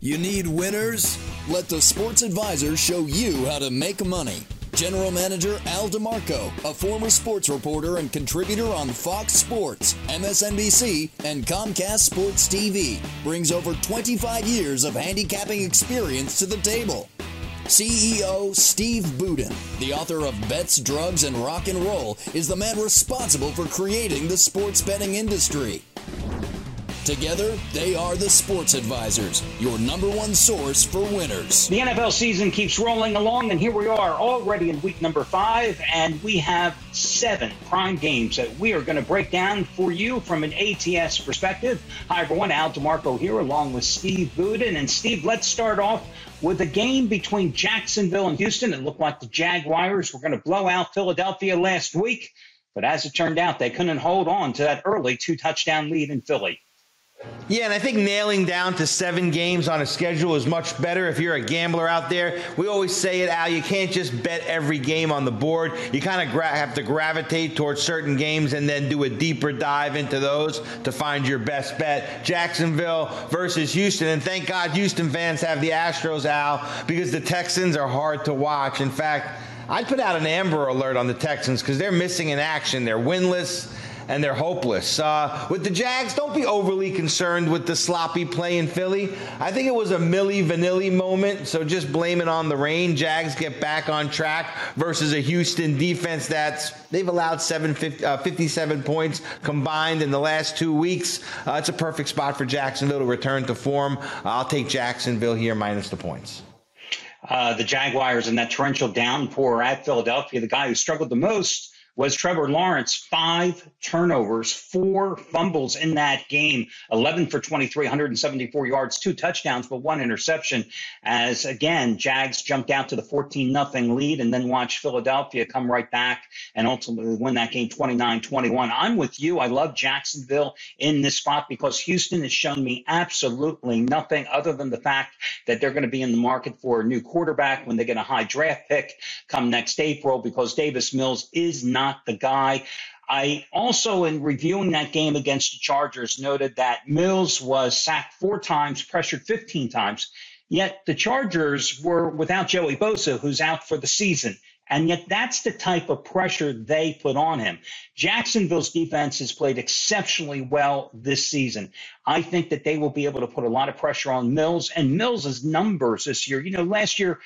You need winners? Let the Sports Advisor show you how to make money. General Manager Al DeMarco, a former sports reporter and contributor on Fox Sports, MSNBC, and Comcast Sports TV, brings over 25 years of handicapping experience to the table. CEO Steve Budin, the author of Bets, Drugs, and Rock and Roll, is the man responsible for creating the sports betting industry. Together, they are the Sports Advisors, your number one source for winners. The NFL season keeps rolling along, and here we are already in week number five, and we have seven prime games that we are going to break down for you from an ATS perspective. Hi, everyone. Al DeMarco here, along with Steve Budin. And Steve, let's start off with a game between Jacksonville and Houston. It looked like the Jaguars were going to blow out Philadelphia last week, but as it turned out, they couldn't hold on to that early two touchdown lead in Philly. Yeah, and I think nailing down to seven games on a schedule is much better if you're a gambler out there. We always say it, Al, you can't just bet every game on the board. You kind of gra- have to gravitate towards certain games and then do a deeper dive into those to find your best bet. Jacksonville versus Houston. And thank God Houston fans have the Astros, Al, because the Texans are hard to watch. In fact, I'd put out an Amber Alert on the Texans because they're missing in action. They're winless and they're hopeless. Uh, with the Jags, don't be overly concerned with the sloppy play in Philly. I think it was a Milli Vanilli moment, so just blame it on the rain. Jags get back on track versus a Houston defense that's they've allowed 7, uh, 57 points combined in the last two weeks. Uh, it's a perfect spot for Jacksonville to return to form. I'll take Jacksonville here minus the points. Uh, the Jaguars and that torrential downpour at Philadelphia, the guy who struggled the most was Trevor Lawrence. Five turnovers, four fumbles in that game, 11 for 23, 174 yards, two touchdowns, but one interception. As again, Jags jumped out to the 14 nothing lead and then watched Philadelphia come right back and ultimately win that game 29 21. I'm with you. I love Jacksonville in this spot because Houston has shown me absolutely nothing other than the fact that they're going to be in the market for a new quarterback when they get a high draft pick come next April because Davis Mills is not not the guy. I also, in reviewing that game against the Chargers, noted that Mills was sacked four times, pressured 15 times. Yet the Chargers were without Joey Bosa, who's out for the season. And yet that's the type of pressure they put on him. Jacksonville's defense has played exceptionally well this season. I think that they will be able to put a lot of pressure on Mills and Mills's numbers this year. You know, last year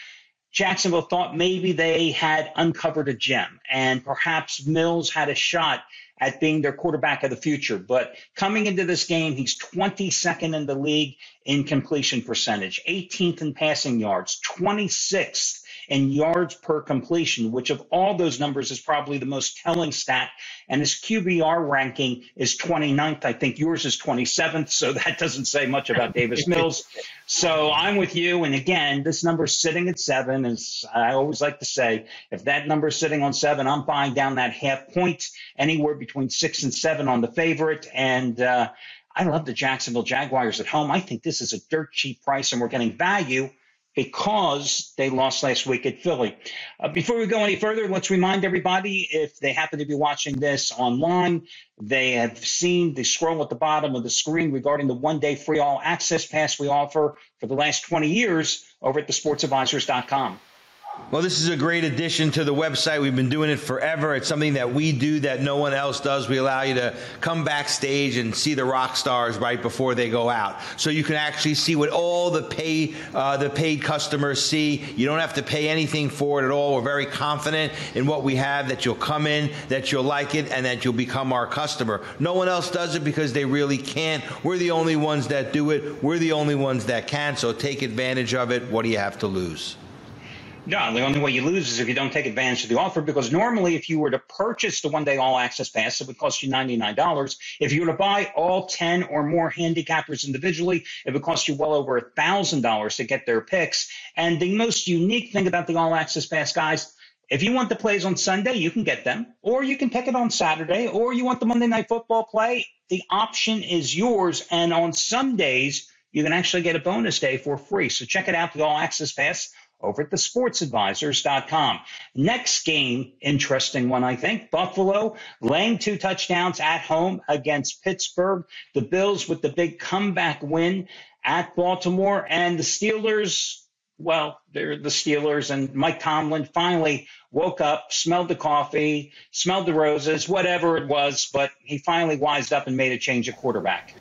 Jacksonville thought maybe they had uncovered a gem and perhaps Mills had a shot at being their quarterback of the future. But coming into this game, he's 22nd in the league in completion percentage, 18th in passing yards, 26th in yards per completion, which of all those numbers is probably the most telling stat. And his QBR ranking is 29th. I think yours is 27th. So that doesn't say much about Davis Mills. So I'm with you. And again, this number sitting at seven. is, I always like to say, if that number is sitting on seven, I'm buying down that half point anywhere between six and seven on the favorite. And, uh, I love the Jacksonville Jaguars at home. I think this is a dirt cheap price and we're getting value because they lost last week at Philly. Uh, before we go any further, let's remind everybody if they happen to be watching this online, they have seen the scroll at the bottom of the screen regarding the one day free all access pass we offer for the last 20 years over at thesportsadvisors.com. Well, this is a great addition to the website. We've been doing it forever. It's something that we do that no one else does. We allow you to come backstage and see the rock stars right before they go out, so you can actually see what all the pay uh, the paid customers see. You don't have to pay anything for it at all. We're very confident in what we have that you'll come in, that you'll like it, and that you'll become our customer. No one else does it because they really can't. We're the only ones that do it. We're the only ones that can. So take advantage of it. What do you have to lose? No, the only way you lose is if you don't take advantage of the offer because normally if you were to purchase the one day all access pass, it would cost you $99. If you were to buy all 10 or more handicappers individually, it would cost you well over $1,000 to get their picks. And the most unique thing about the all access pass, guys, if you want the plays on Sunday, you can get them, or you can pick it on Saturday, or you want the Monday night football play, the option is yours. And on some days, you can actually get a bonus day for free. So check it out, the all access pass over at thesportsadvisors.com. Next game, interesting one, I think. Buffalo laying two touchdowns at home against Pittsburgh. The Bills with the big comeback win at Baltimore. And the Steelers, well, they're the Steelers, and Mike Tomlin finally woke up, smelled the coffee, smelled the roses, whatever it was, but he finally wised up and made a change at quarterback.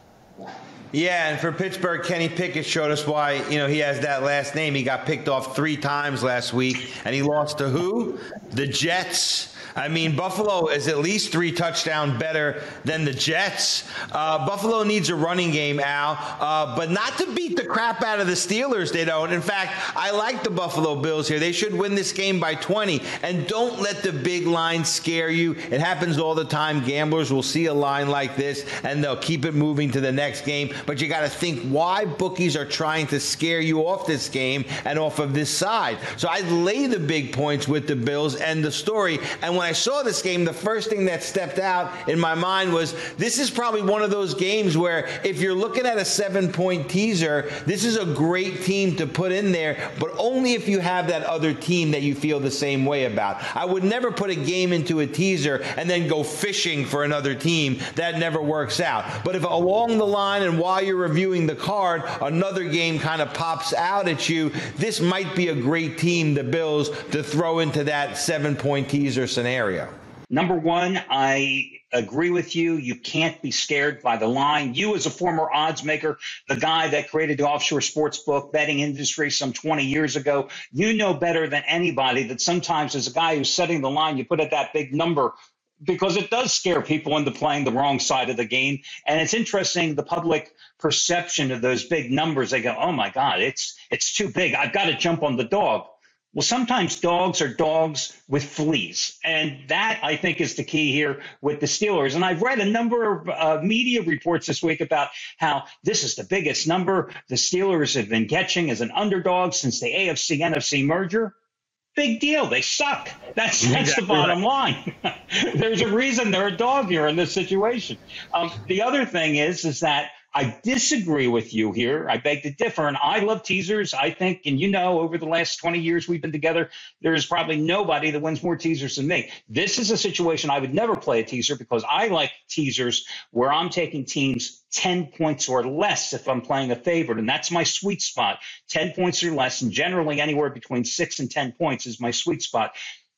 Yeah, and for Pittsburgh, Kenny Pickett showed us why, you know, he has that last name. He got picked off three times last week, and he lost to who? The Jets. I mean, Buffalo is at least three touchdown better than the Jets. Uh, Buffalo needs a running game, Al, uh, but not to beat the crap out of the Steelers. They don't. In fact, I like the Buffalo Bills here. They should win this game by 20. And don't let the big line scare you. It happens all the time. Gamblers will see a line like this and they'll keep it moving to the next game. But you got to think why bookies are trying to scare you off this game and off of this side. So I'd lay the big points with the Bills and the story. And when I saw this game, the first thing that stepped out in my mind was this is probably one of those games where if you're looking at a seven point teaser, this is a great team to put in there, but only if you have that other team that you feel the same way about. I would never put a game into a teaser and then go fishing for another team. That never works out. But if along the line and while you're reviewing the card, another game kind of pops out at you, this might be a great team, the Bills, to throw into that seven point teaser scenario. Number one, I agree with you. You can't be scared by the line. You, as a former odds maker, the guy that created the offshore sports book betting industry some 20 years ago, you know better than anybody that sometimes as a guy who's setting the line, you put at that big number because it does scare people into playing the wrong side of the game. And it's interesting the public perception of those big numbers. They go, "Oh my God, it's it's too big. I've got to jump on the dog." Well, sometimes dogs are dogs with fleas. And that, I think, is the key here with the Steelers. And I've read a number of uh, media reports this week about how this is the biggest number the Steelers have been catching as an underdog since the AFC NFC merger. Big deal. They suck. That's that's exactly the bottom right. line. There's a reason they're a dog here in this situation. Um, the other thing is, is that I disagree with you here. I beg to differ. And I love teasers. I think, and you know, over the last 20 years we've been together, there's probably nobody that wins more teasers than me. This is a situation I would never play a teaser because I like teasers where I'm taking teams 10 points or less if I'm playing a favorite. And that's my sweet spot 10 points or less. And generally, anywhere between six and 10 points is my sweet spot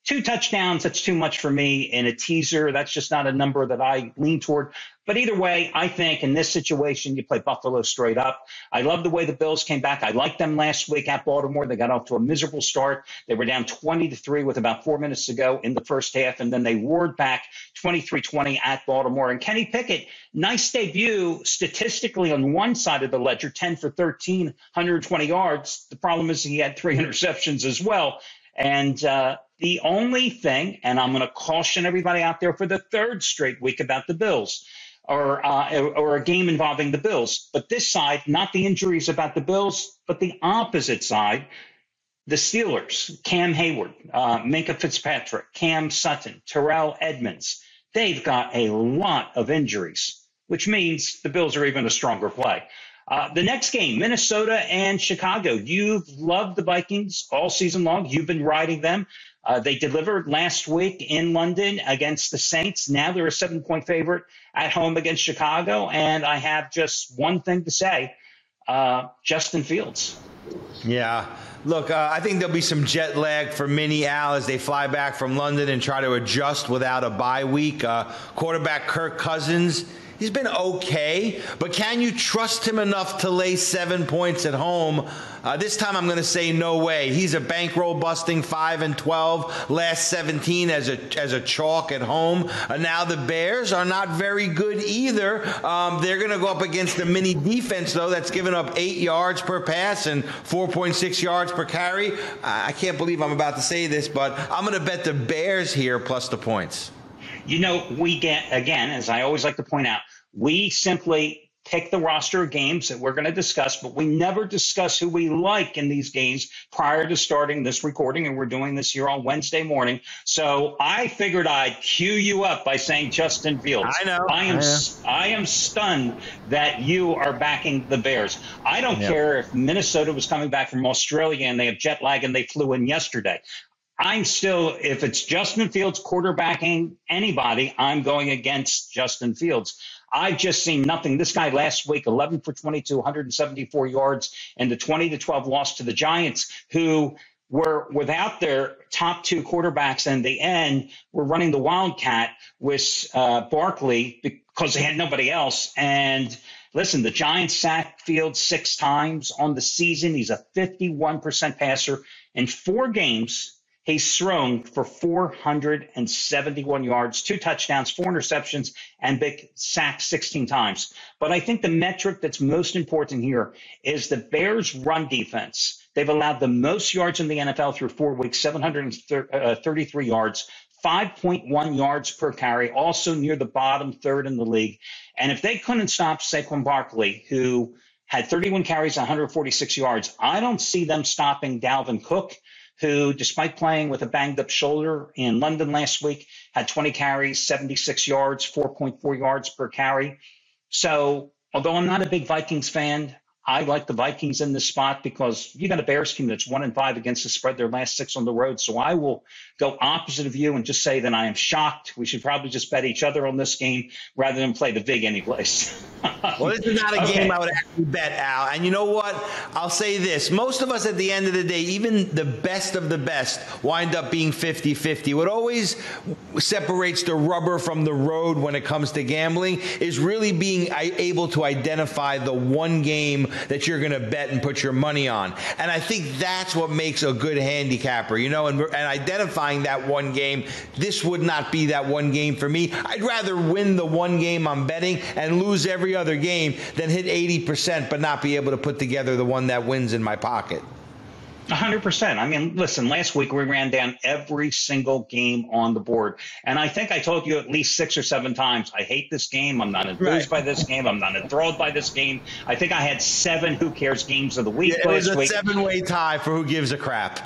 two touchdowns, that's too much for me. In a teaser, that's just not a number that I lean toward. But either way, I think in this situation, you play Buffalo straight up. I love the way the Bills came back. I liked them last week at Baltimore. They got off to a miserable start. They were down 20 to 3 with about four minutes to go in the first half, and then they roared back 23 20 at Baltimore. And Kenny Pickett, nice debut statistically on one side of the ledger 10 for 13, 120 yards. The problem is he had three interceptions as well. And uh, the only thing, and I'm going to caution everybody out there for the third straight week about the Bills, or uh, or a game involving the Bills. But this side, not the injuries about the Bills, but the opposite side, the Steelers, Cam Heyward, uh, Minkah Fitzpatrick, Cam Sutton, Terrell Edmunds, they've got a lot of injuries, which means the Bills are even a stronger play. Uh, the next game, Minnesota and Chicago. You've loved the Vikings all season long. You've been riding them. Uh, they delivered last week in London against the Saints. Now they're a seven point favorite at home against Chicago. And I have just one thing to say uh, Justin Fields. Yeah. Look, uh, I think there'll be some jet lag for Mini Al as they fly back from London and try to adjust without a bye week. Uh, quarterback Kirk Cousins He's been okay, but can you trust him enough to lay seven points at home? Uh, this time I'm going to say no way. He's a bankroll busting 5 and 12, last 17 as a, as a chalk at home. Uh, now the Bears are not very good either. Um, they're going to go up against the mini defense, though, that's given up eight yards per pass and 4.6 yards per carry. I can't believe I'm about to say this, but I'm going to bet the Bears here plus the points. You know, we get, again, as I always like to point out, we simply pick the roster of games that we're going to discuss, but we never discuss who we like in these games prior to starting this recording. And we're doing this here on Wednesday morning. So I figured I'd cue you up by saying Justin Fields. I know. I am, I, I am stunned that you are backing the Bears. I don't yep. care if Minnesota was coming back from Australia and they have jet lag and they flew in yesterday. I'm still, if it's Justin Fields quarterbacking anybody, I'm going against Justin Fields. I've just seen nothing. This guy last week, 11 for 22, 174 yards, and the 20 to 12 loss to the Giants, who were without their top two quarterbacks and the end were running the Wildcat with uh, Barkley because they had nobody else. And listen, the Giants sacked Fields six times on the season. He's a 51% passer. In four games, he's thrown for 471 yards, two touchdowns, four interceptions, and big sacked 16 times. But I think the metric that's most important here is the Bears' run defense They've allowed the most yards in the NFL through four weeks, 733 uh, yards, 5.1 yards per carry, also near the bottom third in the league. And if they couldn't stop Saquon Barkley, who had 31 carries, 146 yards, I don't see them stopping Dalvin Cook, who, despite playing with a banged up shoulder in London last week, had 20 carries, 76 yards, 4.4 yards per carry. So, although I'm not a big Vikings fan, I like the Vikings in this spot because you got a Bears team that's one and five against the spread their last six on the road. So I will go opposite of you and just say that I am shocked. We should probably just bet each other on this game rather than play the vig anyplace. well, this is not a okay. game I would actually bet, Al. And you know what? I'll say this. Most of us at the end of the day, even the best of the best, wind up being 50 50. What always separates the rubber from the road when it comes to gambling is really being able to identify the one game that you're going to bet and put your money on. And I think that's what makes a good handicapper, you know, and, and identifying that one game. This would not be that one game for me. I'd rather win the one game I'm betting and lose every other game than hit 80% but not be able to put together the one that wins in my pocket. 100%. I mean, listen, last week we ran down every single game on the board. And I think I told you at least six or seven times, I hate this game. I'm not enthused right. by this game. I'm not enthralled by this game. I think I had seven who cares games of the week yeah, it was a seven way tie for who gives a crap.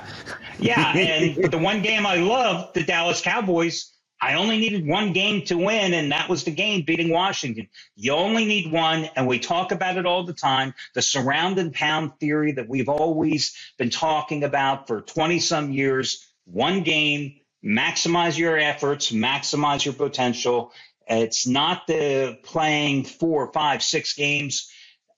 Yeah. And the one game I love, the Dallas Cowboys, I only needed one game to win, and that was the game beating Washington. You only need one, and we talk about it all the time. The surround and pound theory that we've always been talking about for 20 some years. One game, maximize your efforts, maximize your potential. It's not the playing four, five, six games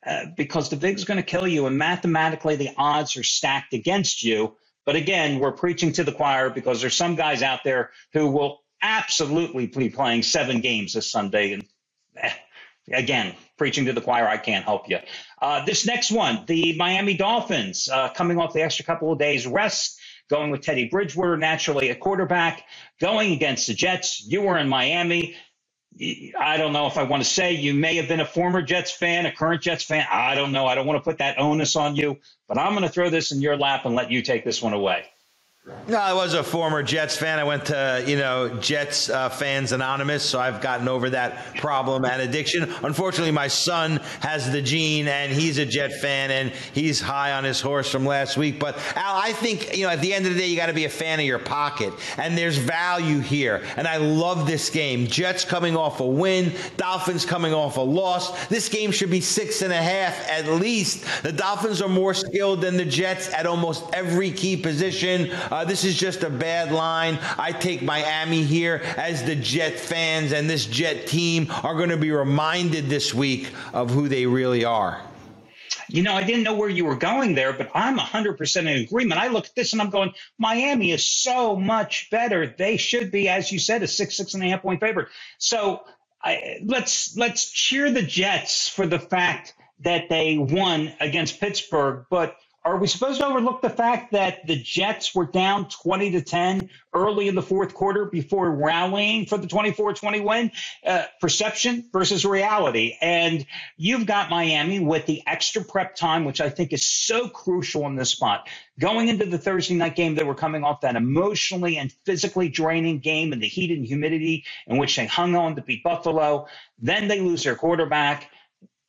uh, because the VIG's going to kill you, and mathematically the odds are stacked against you. But again, we're preaching to the choir because there's some guys out there who will absolutely be playing seven games this Sunday. And eh, again, preaching to the choir, I can't help you. Uh, this next one, the Miami Dolphins, uh, coming off the extra couple of days rest, going with Teddy Bridgewater naturally a quarterback, going against the Jets. You were in Miami. I don't know if I want to say you may have been a former Jets fan, a current Jets fan. I don't know. I don't want to put that onus on you, but I'm going to throw this in your lap and let you take this one away. No, I was a former Jets fan. I went to, you know, Jets uh, Fans Anonymous, so I've gotten over that problem and addiction. Unfortunately, my son has the gene, and he's a Jet fan, and he's high on his horse from last week. But, Al, I think, you know, at the end of the day, you got to be a fan of your pocket, and there's value here. And I love this game. Jets coming off a win, Dolphins coming off a loss. This game should be six and a half at least. The Dolphins are more skilled than the Jets at almost every key position. Uh, Uh, this is just a bad line. I take Miami here as the Jet fans and this Jet team are going to be reminded this week of who they really are. You know, I didn't know where you were going there, but I'm 100% in agreement. I look at this and I'm going, Miami is so much better. They should be, as you said, a six, six and a half point favorite. So I, let's let's cheer the Jets for the fact that they won against Pittsburgh, but are we supposed to overlook the fact that the Jets were down 20 to 10 early in the fourth quarter before rallying for the 24-20 win? Uh, perception versus reality. And you've got Miami with the extra prep time, which I think is so crucial in this spot. Going into the Thursday night game, they were coming off that emotionally and physically draining game in the heat and humidity in which they hung on to beat Buffalo. Then they lose their quarterback.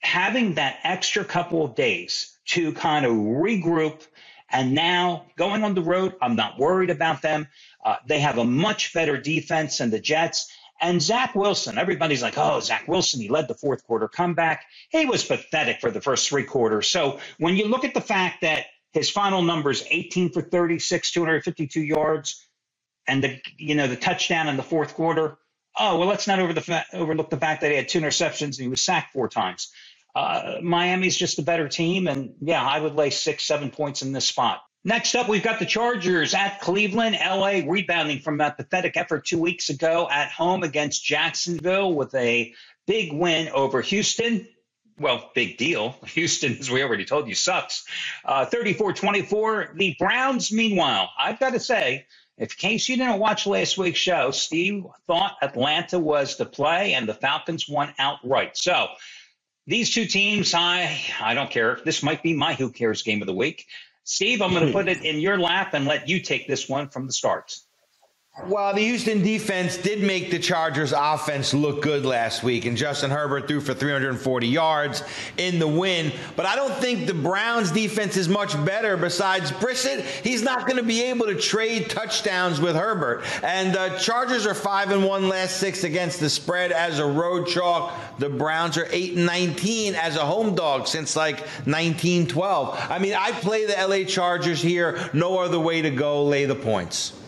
Having that extra couple of days to kind of regroup. And now going on the road, I'm not worried about them. Uh, they have a much better defense than the Jets. And Zach Wilson, everybody's like, oh, Zach Wilson, he led the fourth quarter comeback. He was pathetic for the first three quarters. So when you look at the fact that his final numbers 18 for 36, 252 yards, and the you know the touchdown in the fourth quarter, Oh well, let's not over the fa- overlook the fact that he had two interceptions and he was sacked four times. Uh, Miami's just a better team, and yeah, I would lay six, seven points in this spot. Next up, we've got the Chargers at Cleveland. LA rebounding from that pathetic effort two weeks ago at home against Jacksonville with a big win over Houston. Well, big deal. Houston, as we already told you, sucks. Uh, 34 24. The Browns, meanwhile, I've got to say, in case you didn't watch last week's show, Steve thought Atlanta was to play and the Falcons won outright. So these two teams, I I don't care. This might be my who cares game of the week. Steve, I'm going to put it in your lap and let you take this one from the start. Well, the Houston defense did make the Chargers offense look good last week, and Justin Herbert threw for 340 yards in the win. But I don't think the Browns defense is much better besides Brissett. He's not going to be able to trade touchdowns with Herbert. And uh, Chargers are 5 and 1 last six against the spread as a road chalk. The Browns are 8 and 19 as a home dog since like 1912. I mean, I play the LA Chargers here. No other way to go. Lay the points.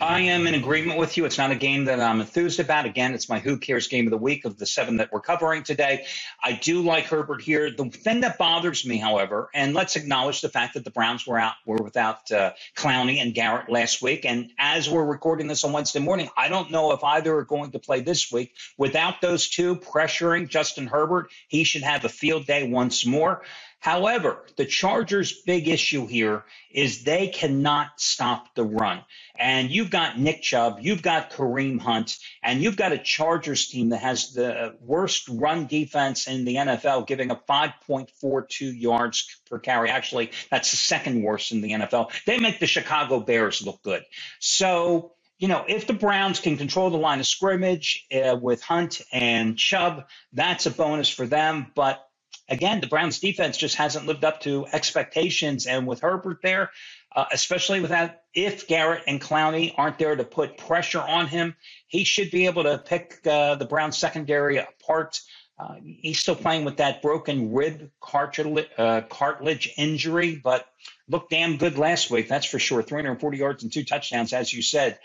I am in agreement with you. It's not a game that I'm enthused about. Again, it's my who cares game of the week of the seven that we're covering today. I do like Herbert here. The thing that bothers me, however, and let's acknowledge the fact that the Browns were out were without uh, Clowney and Garrett last week. And as we're recording this on Wednesday morning, I don't know if either are going to play this week. Without those two pressuring Justin Herbert, he should have a field day once more. However, the Chargers' big issue here is they cannot stop the run. And you've got Nick Chubb, you've got Kareem Hunt, and you've got a Chargers team that has the worst run defense in the NFL, giving up 5.42 yards per carry. Actually, that's the second worst in the NFL. They make the Chicago Bears look good. So, you know, if the Browns can control the line of scrimmage uh, with Hunt and Chubb, that's a bonus for them. But again, the Browns defense just hasn't lived up to expectations. And with Herbert there, uh, especially without if Garrett and Clowney aren't there to put pressure on him, he should be able to pick uh, the Browns secondary apart. Uh, he's still playing with that broken rib cartilage, uh, cartilage injury, but looked damn good last week. That's for sure. 340 yards and two touchdowns, as you said.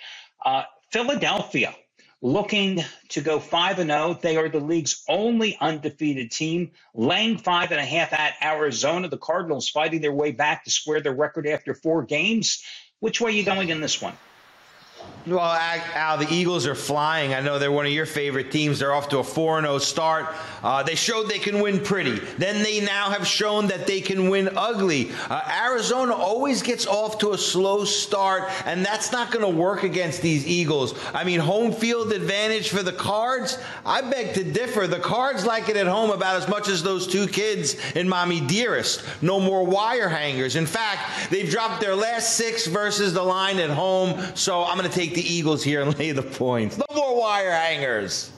Uh, Philadelphia looking to go 5 and 0. They are the league's only undefeated team, laying five and a half at Arizona. The Cardinals fighting their way back to square their record after four games. Which way are you going in this one? Well, Al, the Eagles are flying. I know they're one of your favorite teams. They're off to a 4 0 start. Uh, they showed they can win pretty. Then they now have shown that they can win ugly. Uh, Arizona always gets off to a slow start, and that's not going to work against these Eagles. I mean, home field advantage for the Cards? I beg to differ. The Cards like it at home about as much as those two kids in Mommie Dearest. No more wire hangers. In fact, they've dropped their last six versus the line at home, so I'm going to take take the Eagles here and lay the points. No more wire hangers.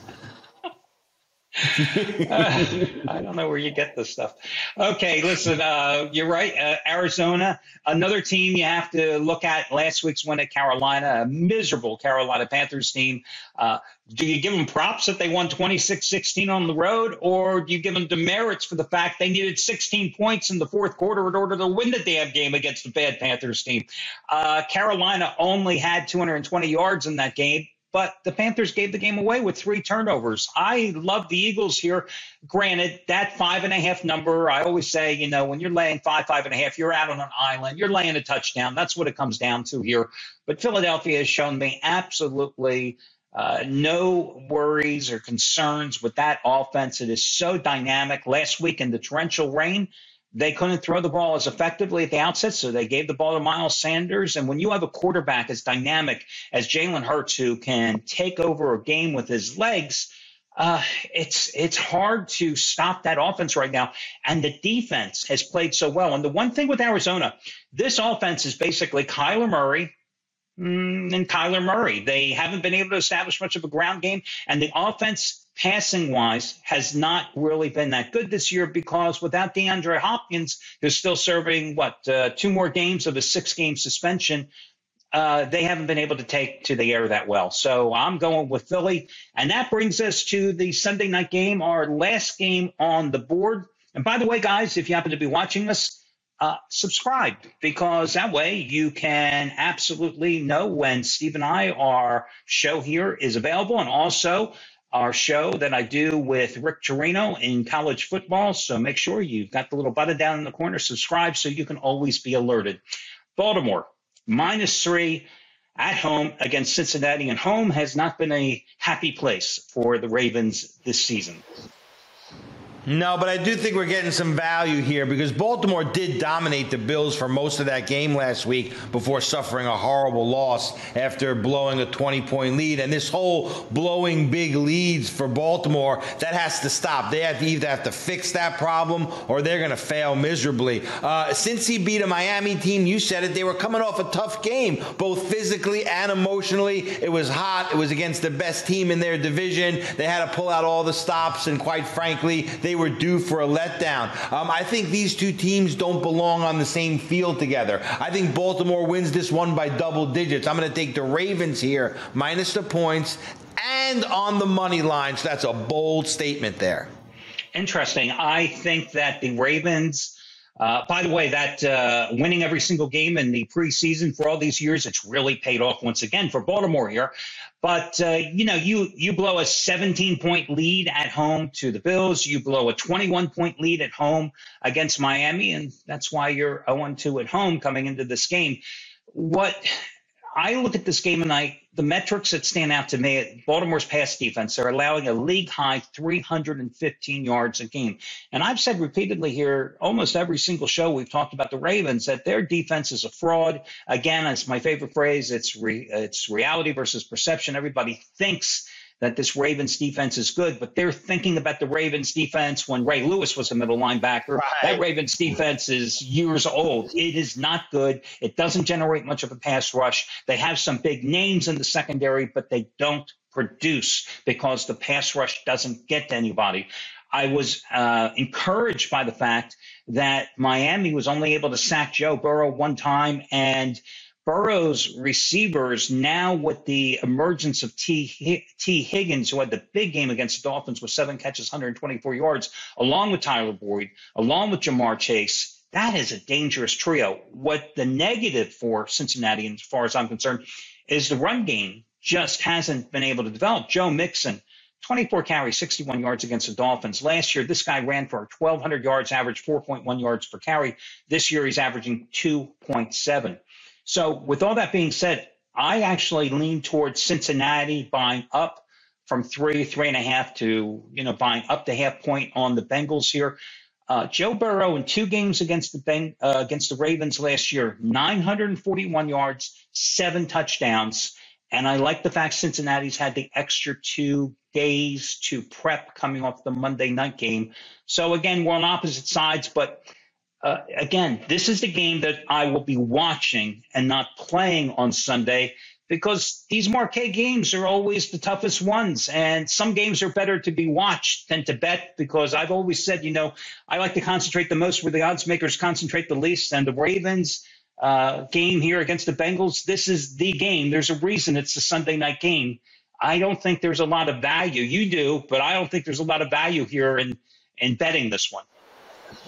Uh, I don't know where you get this stuff. Okay, listen, uh, you're right. Uh, Arizona, another team you have to look at. Last week's win at Carolina, a miserable Carolina Panthers team. Uh, do you give them props that they won 26 16 on the road, or do you give them demerits for the fact they needed 16 points in the fourth quarter in order to win the damn game against the bad Panthers team? Uh, Carolina only had 220 yards in that game but the Panthers gave the game away with three turnovers. I love the Eagles here. Granted, that five and a half number, I always say, you know, when you're laying five, five and a half, you're out on an island, you're laying a touchdown. That's what it comes down to here. But Philadelphia has shown me absolutely uh, no worries or concerns with that offense. It is so dynamic. Last week in the torrential rain, they couldn't throw the ball as effectively at the outset, so they gave the ball to Miles Sanders. And when you have a quarterback as dynamic as Jalen Hurts, who can take over a game with his legs, uh, it's it's hard to stop that offense right now. And the defense has played so well. And the one thing with Arizona, this offense is basically Kyler Murray and Kyler Murray. They haven't been able to establish much of a ground game, and the offense passing wise has not really been that good this year because without DeAndre Hopkins, who's still serving what uh, two more games of a six game suspension. Uh, they haven't been able to take to the air that well. So I'm going with Philly. And that brings us to the Sunday night game, our last game on the board. And by the way, guys, if you happen to be watching us, uh, subscribe because that way you can absolutely know when Steve and I, our show here is available. And also, our show that I do with Rick Torino in college football. So make sure you've got the little button down in the corner, subscribe so you can always be alerted. Baltimore, minus three at home against Cincinnati, and home has not been a happy place for the Ravens this season. No, but I do think we're getting some value here because Baltimore did dominate the Bills for most of that game last week before suffering a horrible loss after blowing a 20 point lead. And this whole blowing big leads for Baltimore, that has to stop. They have to either have to fix that problem or they're going to fail miserably. Uh, since he beat a Miami team, you said it, they were coming off a tough game, both physically and emotionally. It was hot. It was against the best team in their division. They had to pull out all the stops, and quite frankly, they they were due for a letdown. Um, I think these two teams don't belong on the same field together. I think Baltimore wins this one by double digits. I'm going to take the Ravens here, minus the points, and on the money line. So That's a bold statement there. Interesting. I think that the Ravens. Uh, by the way, that uh, winning every single game in the preseason for all these years, it's really paid off once again for Baltimore here. But uh, you know, you you blow a 17 point lead at home to the Bills. You blow a 21 point lead at home against Miami, and that's why you're 0 2 at home coming into this game. What I look at this game and I the metrics that stand out to me, Baltimore's pass defense, they're allowing a league high 315 yards a game. And I've said repeatedly here, almost every single show we've talked about the Ravens, that their defense is a fraud. Again, it's my favorite phrase. It's re, it's reality versus perception. Everybody thinks that this Ravens defense is good, but they're thinking about the Ravens defense when Ray Lewis was a middle linebacker. Right. That Ravens defense is years old. It is not good. It doesn't generate much of a pass rush. They have some big names in the secondary, but they don't produce because the pass rush doesn't get to anybody. I was uh, encouraged by the fact that Miami was only able to sack Joe Burrow one time and Burrow's receivers now with the emergence of Tee Higgins, who had the big game against the Dolphins with seven catches, 124 yards, along with Tyler Boyd, along with Ja'Marr Chase. That is a dangerous trio. What the negative for Cincinnati, as far as I'm concerned, is the run game just hasn't been able to develop. Joe Mixon, 24 carries, 61 yards against the Dolphins. Last year, this guy ran for 1,200 yards, averaged 4.1 yards per carry. This year, he's averaging 2.7. So, with all that being said, I actually lean towards Cincinnati buying up from three, three and a half to, you know, buying up the half point on the Bengals here. Uh, Joe Burrow in two games against the ben, uh, against the Ravens last year, 941 yards, seven touchdowns, and I like the fact Cincinnati's had the extra two days to prep coming off the Monday night game. So again, we're on opposite sides, but uh, again, this is the game that I will be watching and not playing on Sunday because these marquee games are always the toughest ones. And some games are better to be watched than to bet because I've always said, you know, I like to concentrate the most where the odds makers concentrate the least. And the Ravens uh, game here against the Bengals, this is the game. There's a reason it's a Sunday night game. I don't think there's a lot of value. You do, but I don't think there's a lot of value here in, in betting this one.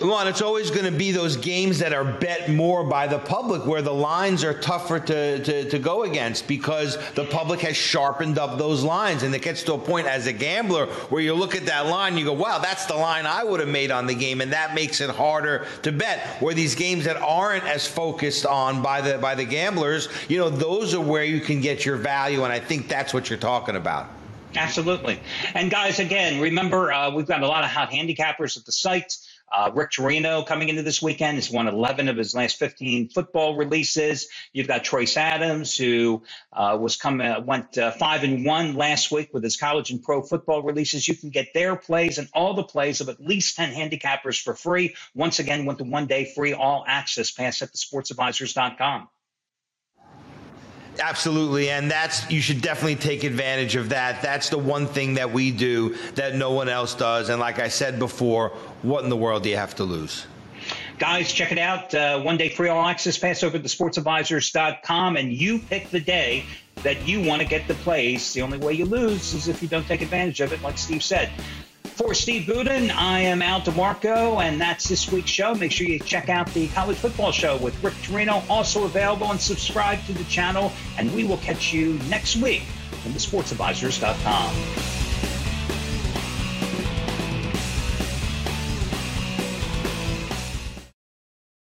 Well, it's always going to be those games that are bet more by the public where the lines are tougher to, to, to, go against because the public has sharpened up those lines. And it gets to a point as a gambler where you look at that line, you go, wow, that's the line I would have made on the game. And that makes it harder to bet. Where these games that aren't as focused on by the, by the gamblers, you know, those are where you can get your value. And I think that's what you're talking about. Absolutely. And guys, again, remember, uh, we've got a lot of hot handicappers at the site. Uh, Rick Torino coming into this weekend has won 11 of his last 15 football releases. You've got Trace Adams, who uh, was come uh, went uh, five and one last week with his college and pro football releases. You can get their plays and all the plays of at least 10 handicappers for free. Once again, with the one day free all access pass at the sportsadvisors.com. Absolutely, and that's you should definitely take advantage of that. That's the one thing that we do that no one else does. And like I said before, what in the world do you have to lose? Guys, check it out. Uh, one day free all access pass over to sportsadvisors.com, and you pick the day that you want to get the plays. The only way you lose is if you don't take advantage of it, like Steve said. For Steve Budin, I am Al DeMarco, and that's this week's show. Make sure you check out the college football show with Rick Torino, also available, and subscribe to the channel. And we will catch you next week from thesportsadvisors.com.